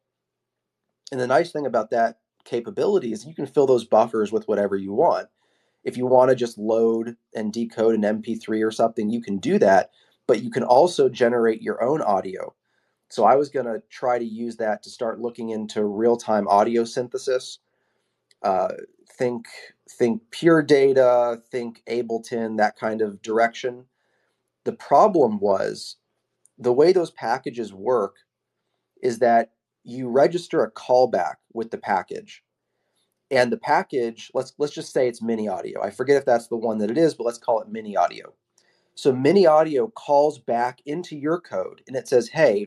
And the nice thing about that capability is you can fill those buffers with whatever you want if you want to just load and decode an MP3 or something, you can do that, but you can also generate your own audio. So I was going to try to use that to start looking into real-time audio synthesis. Uh, think think pure data, think Ableton, that kind of direction. The problem was the way those packages work is that you register a callback with the package and the package let's let's just say it's mini audio i forget if that's the one that it is but let's call it mini audio so mini audio calls back into your code and it says hey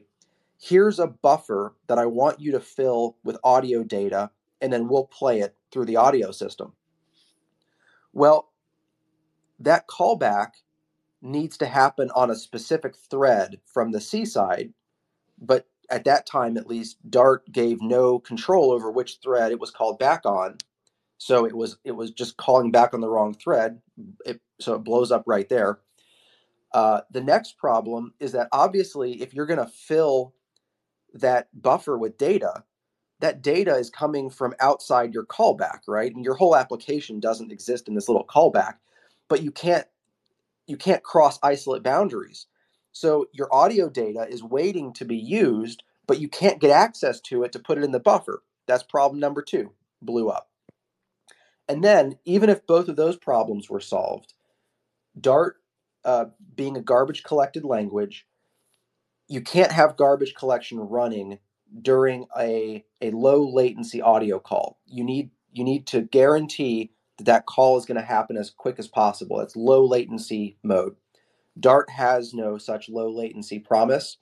here's a buffer that i want you to fill with audio data and then we'll play it through the audio system. Well that callback needs to happen on a specific thread from the c side but at that time at least dart gave no control over which thread it was called back on. So it was it was just calling back on the wrong thread. It, so it blows up right there. Uh, the next problem is that obviously if you're going to fill that buffer with data that data is coming from outside your callback right and your whole application doesn't exist in this little callback but you can't you can't cross isolate boundaries so your audio data is waiting to be used, but you can't get access to it to put it in the buffer. That's problem number two, blew up. And then, even if both of those problems were solved, Dart uh, being a garbage collected language, you can't have garbage collection running during a, a low latency audio call. You need you need to guarantee that that call is going to happen as quick as possible. It's low latency mode. Dart has no such low latency promise.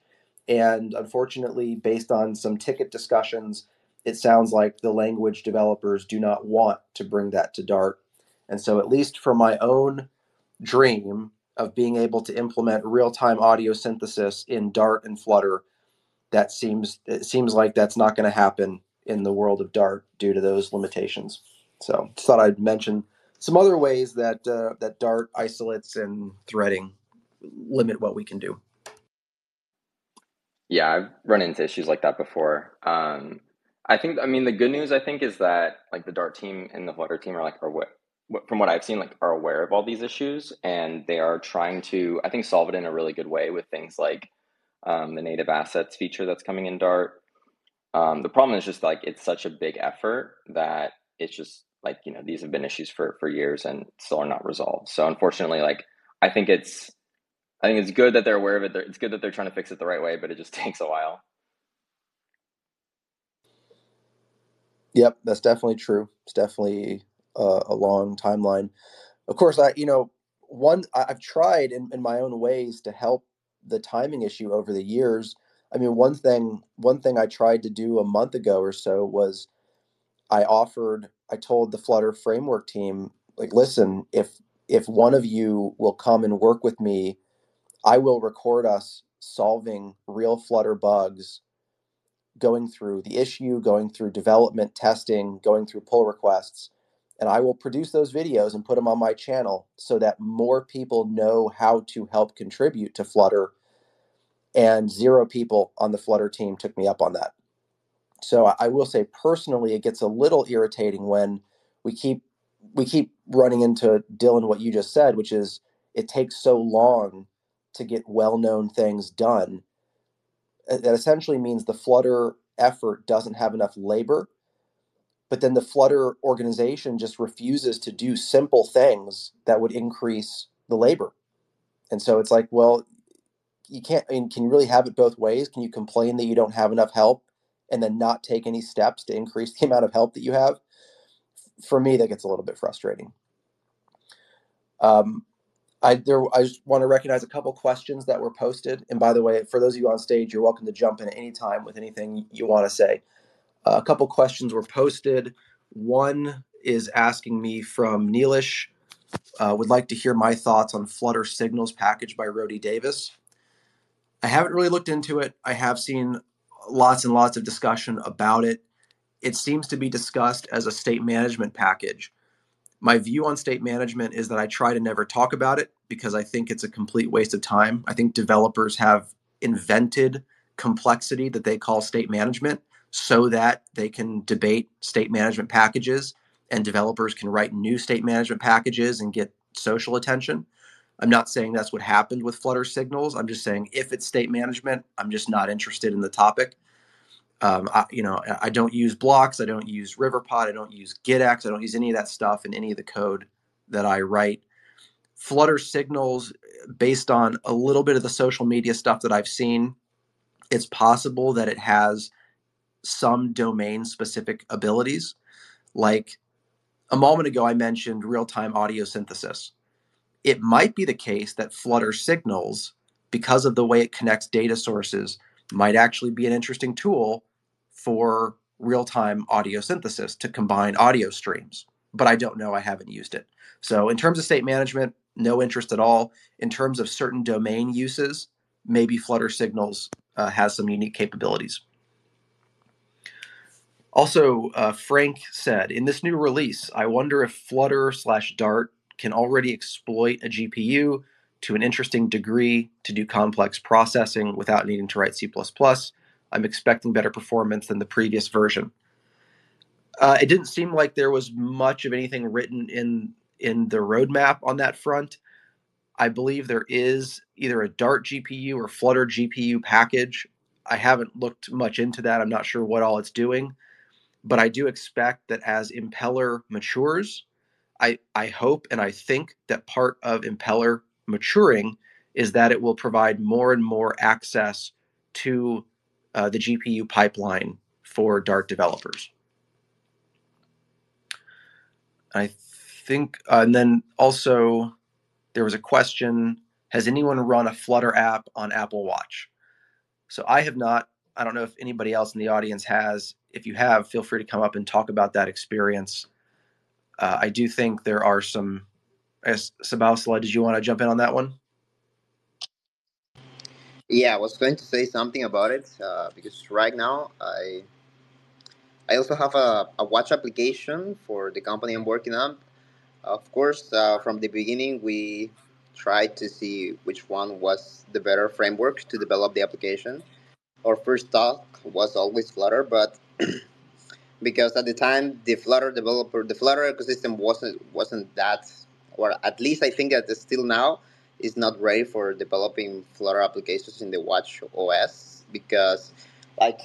And unfortunately, based on some ticket discussions, it sounds like the language developers do not want to bring that to Dart. And so, at least for my own dream of being able to implement real-time audio synthesis in Dart and Flutter, that seems it seems like that's not going to happen in the world of Dart due to those limitations. So, just thought I'd mention some other ways that uh, that Dart isolates and threading limit what we can do. Yeah, I've run into issues like that before. Um, I think, I mean, the good news I think is that like the Dart team and the Flutter team are like are from what I've seen like are aware of all these issues and they are trying to I think solve it in a really good way with things like um, the native assets feature that's coming in Dart. Um, the problem is just like it's such a big effort that it's just like you know these have been issues for for years and still are not resolved. So unfortunately, like I think it's I think it's good that they're aware of it. It's good that they're trying to fix it the right way, but it just takes a while. Yep, that's definitely true. It's definitely uh, a long timeline. Of course, I you know one I've tried in, in my own ways to help the timing issue over the years. I mean, one thing one thing I tried to do a month ago or so was I offered I told the Flutter framework team like, listen, if if one of you will come and work with me, I will record us solving real Flutter bugs going through the issue, going through development, testing, going through pull requests. And I will produce those videos and put them on my channel so that more people know how to help contribute to Flutter. And zero people on the Flutter team took me up on that. So I will say personally, it gets a little irritating when we keep we keep running into Dylan what you just said, which is it takes so long to get well-known things done that essentially means the Flutter effort doesn't have enough labor. But then the Flutter organization just refuses to do simple things that would increase the labor. And so it's like, well, you can't, I mean, can you really have it both ways? Can you complain that you don't have enough help and then not take any steps to increase the amount of help that you have? For me, that gets a little bit frustrating. Um, I there I just want to recognize a couple questions that were posted. And by the way, for those of you on stage, you're welcome to jump in at any time with anything you want to say. Uh, a couple questions were posted. One is asking me from Neelish. Uh, would like to hear my thoughts on Flutter Signals package by Rody Davis. I haven't really looked into it. I have seen lots and lots of discussion about it. It seems to be discussed as a state management package my view on state management is that I try to never talk about it because I think it's a complete waste of time. I think developers have invented complexity that they call state management so that they can debate state management packages and developers can write new state management packages and get social attention. I'm not saying that's what happened with Flutter signals. I'm just saying if it's state management, I'm just not interested in the topic. Um, I, you know, I don't use blocks. I don't use Riverpod. I don't use GetX. I don't use any of that stuff in any of the code that I write. Flutter signals, based on a little bit of the social media stuff that I've seen, it's possible that it has some domain specific abilities. Like a moment ago, I mentioned real time audio synthesis. It might be the case that Flutter signals, because of the way it connects data sources, might actually be an interesting tool for real time audio synthesis to combine audio streams, but I don't know. I haven't used it. So, in terms of state management, no interest at all. In terms of certain domain uses, maybe Flutter Signals uh, has some unique capabilities. Also, uh, Frank said, in this new release, I wonder if Flutter slash Dart can already exploit a GPU to an interesting degree to do complex processing without needing to write C++. I'm expecting better performance than the previous version. Uh, it didn't seem like there was much of anything written in in the roadmap on that front. I believe there is either a Dart GPU or Flutter GPU package. I haven't looked much into that. I'm not sure what all it's doing, but I do expect that as Impeller matures, I, I hope and I think that part of Impeller maturing is that it will provide more and more access to uh, the GPU pipeline for Dart developers. I think, uh, and then also there was a question Has anyone run a Flutter app on Apple Watch? So I have not. I don't know if anybody else in the audience has. If you have, feel free to come up and talk about that experience. Uh, I do think there are some. Sabausla, did you want to jump in on that one? Yeah, I was going to say something about it uh, because right now I I also have a, a watch application for the company I'm working on. Of course, uh, from the beginning we tried to see which one was the better framework to develop the application. Our first thought was always Flutter, but because at the time the Flutter developer, the Flutter ecosystem wasn't wasn't that, or at least I think that still now is not ready for developing Flutter applications in the Watch OS because, like,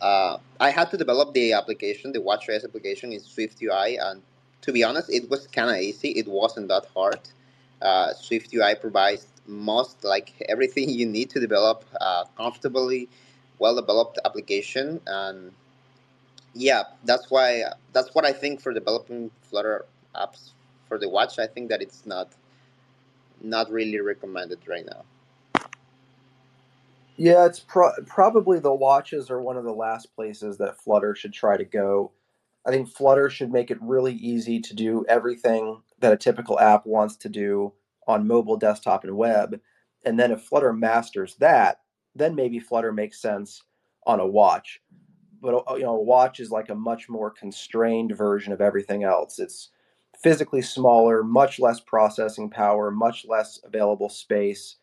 uh, I had to develop the application, the Watch OS application in Swift UI, and to be honest, it was kind of easy. It wasn't that hard. Uh, Swift UI provides most, like, everything you need to develop a comfortably well developed application, and yeah, that's why that's what I think for developing Flutter apps for the watch. I think that it's not not really recommended right now. Yeah, it's pro- probably the watches are one of the last places that Flutter should try to go. I think Flutter should make it really easy to do everything that a typical app wants to do on mobile, desktop, and web. And then if Flutter masters that, then maybe Flutter makes sense on a watch. But uh, you know, a watch is like a much more constrained version of everything else. It's physically smaller, much less processing power, much less available space.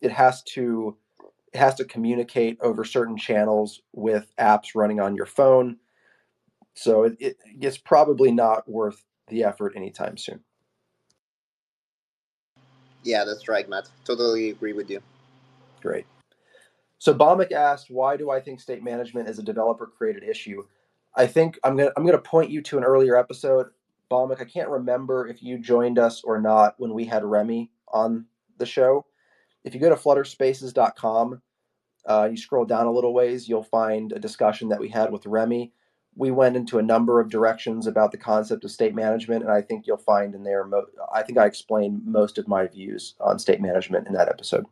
It has to it has to communicate over certain channels with apps running on your phone. So it, it, it's probably not worth the effort anytime soon. Yeah, that's right, Matt. Totally agree with you. Great. So Bomik asked, why do I think state management is a developer created issue? I think I'm gonna I'm gonna point you to an earlier episode. Bomik, I can't remember if you joined us or not when we had Remi on the show. If you go to flutterspaces.com, uh, you scroll down a little ways, you'll find a discussion that we had with Remi. We went into a number of directions about the concept of state management, and I think you'll find in there. Mo- I think I explained most of my views on state management in that episode.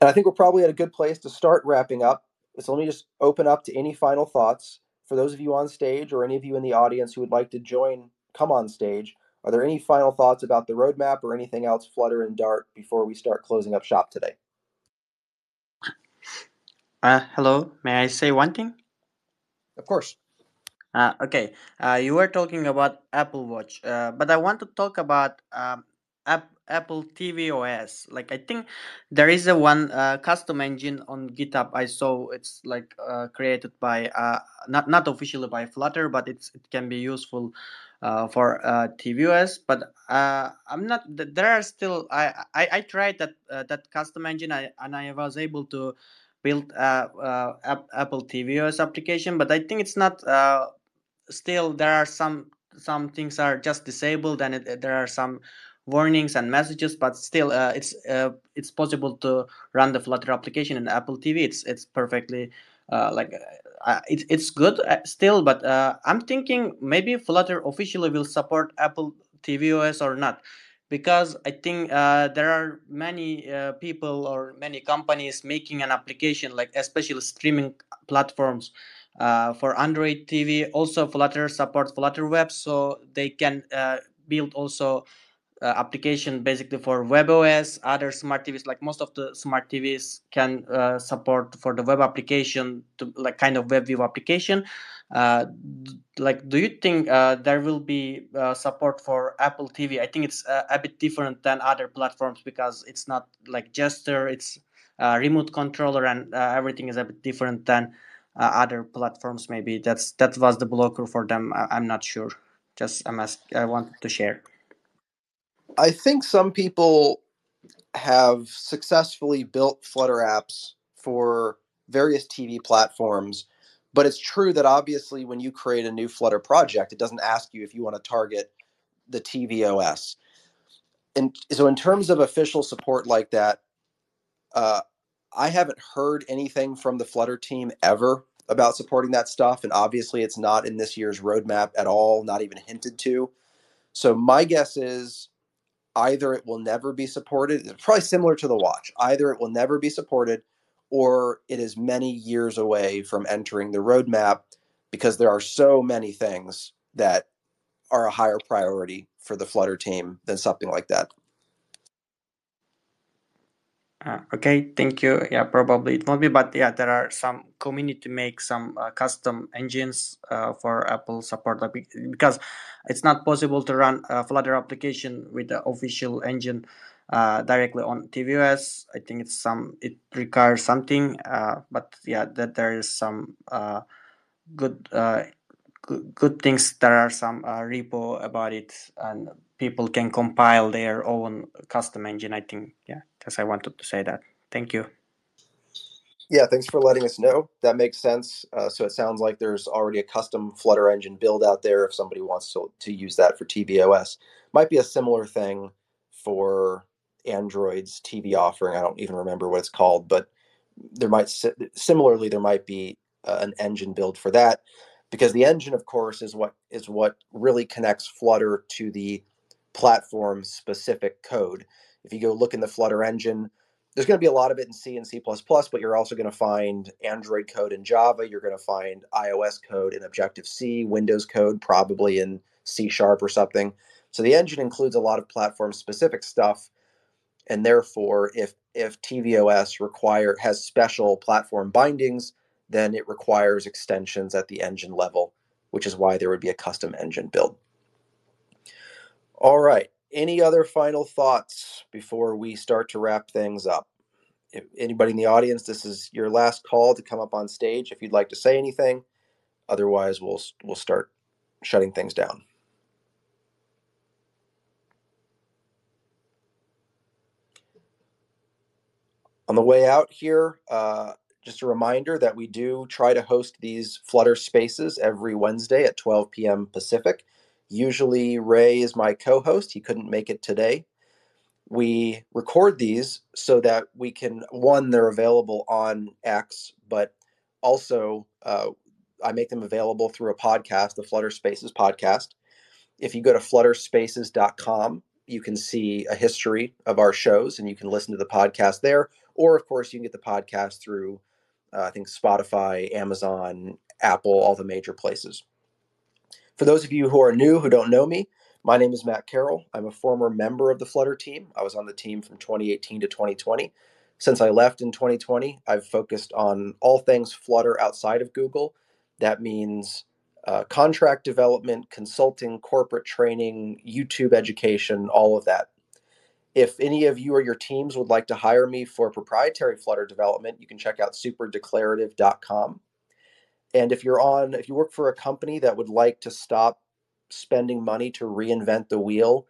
And I think we're probably at a good place to start wrapping up. So let me just open up to any final thoughts. For those of you on stage or any of you in the audience who would like to join, come on stage. Are there any final thoughts about the roadmap or anything else, Flutter and Dart, before we start closing up shop today? Uh, hello, may I say one thing? Of course. Uh, okay, uh, you were talking about Apple Watch, uh, but I want to talk about um, App, Apple TV OS. Like I think there is a one uh, custom engine on GitHub. I saw it's like uh, created by uh, not not officially by Flutter, but it's it can be useful uh, for uh, tvOS. But uh, I'm not. There are still. I I, I tried that that custom engine, I, and I was able to build Apple tvOS application. But I think it's not. Still, there are some some things are just disabled, and it, there are some warnings and messages but still uh, it's uh, it's possible to run the flutter application in apple tv it's it's perfectly uh, like uh, it, it's good uh, still but uh, i'm thinking maybe flutter officially will support apple TV OS or not because i think there are many people or many companies making an application like especially streaming platforms for android tv also flutter supports flutter web so they can build also uh, application basically for WebOS, other smart TVs. Like most of the smart TVs can uh, support for the web application to like kind of WebView application. Uh, like, do you think uh, there will be uh, support for Apple TV? I think it's uh, a bit different than other platforms because it's not like gesture, it's remote controller, and everything is a bit different than other platforms. Maybe that's that was the blocker for them. I, am not sure. Just I'm ask, I wanted to share. I think some people have successfully built Flutter apps for various TV platforms, but it's true that obviously when you create a new Flutter project, it doesn't ask you if you want to target the TV OS. And so, in terms of official support like that, uh, I haven't heard anything from the Flutter team ever about supporting that stuff. And obviously, it's not in this year's roadmap at all, not even hinted to. So, my guess is either it will never be supported, it's probably similar to the watch. Either it will never be supported or it is many years away from entering the roadmap because there are so many things that are a higher priority for the Flutter team than something like that. Uh, okay, thank you. Yeah, probably it won't be, but yeah, there are some community make some uh, custom engines uh, for Apple support because it's not possible to run a Flutter application with the official engine uh, directly on tvOS. I think it's some it requires something, uh, but yeah, that there is some uh, good good, things. There are some repo about it, and people can compile their own custom engine. I think yeah because I wanted to say that. Thank you. Yeah, thanks for letting us know. That makes sense. Uh, so it sounds like there's already a custom Flutter engine build out there if somebody wants to, to use that for tvOS. Might be a similar thing for Android's TV offering. I don't even remember what it's called, but there might similarly there might be uh, an engine build for that because the engine of course is what is what really connects Flutter to the platform specific code if you go look in the Flutter engine, there's going to be a lot of it in C and C++, but you're also going to find Android code in Java. You're going to find iOS code in Objective C, Windows code probably in C Sharp or something. So the engine includes a lot of platform specific stuff. And therefore, if if tvOS require has special platform bindings, then it requires extensions at the engine level, which is why there would be a custom engine build. All right any other final thoughts before we start to wrap things up? If anybody in the audience, this is your last call to come up on stage if you'd like to say anything. Otherwise, we'll we'll start shutting things down. On the way out here, uh, just a reminder that we do try to host these Flutter Spaces every Wednesday at 12 p.m. Pacific. Usually, Ray is my co host. He couldn't make it today. We record these so that we can, one, they're available on X, but also uh, I make them available through a podcast, the Flutter Spaces podcast. If you go to flutterspaces.com, you can see a history of our shows and you can listen to the podcast there. Or, of course, you can get the podcast through, uh, I think, Spotify, Amazon, Apple, all the major places. For those of you who are new who don't know me, my name is Matt Carroll. I'm a former member of the Flutter team. I was on the team from 2018 to 2020. Since I left in 2020, I've focused on all things Flutter outside of Google. That means uh, contract development, consulting, corporate training, YouTube education, all of that. If any of you or your teams would like to hire me for proprietary Flutter development, you can check out superdeclarative.com. And if you're on, if you work for a company that would like to stop spending money to reinvent the wheel,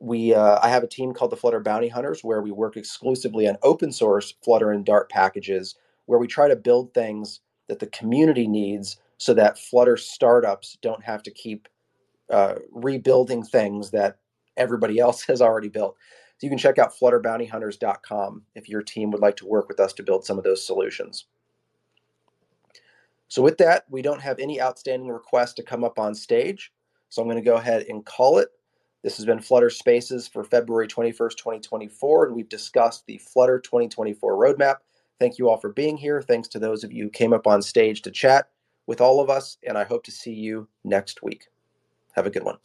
we uh, I have a team called the Flutter Bounty Hunters where we work exclusively on open source Flutter and Dart packages, where we try to build things that the community needs, so that Flutter startups don't have to keep uh, rebuilding things that everybody else has already built. So you can check out flutterbountyhunters.com if your team would like to work with us to build some of those solutions. So with that, we don't have any outstanding requests to come up on stage. So I'm going to go ahead and call it. This has been Flutter Spaces for February 21st, 2024, and we've discussed the Flutter 2024 roadmap. Thank you all for being here. Thanks to those of you who came up on stage to chat with all of us, and I hope to see you next week. Have a good one.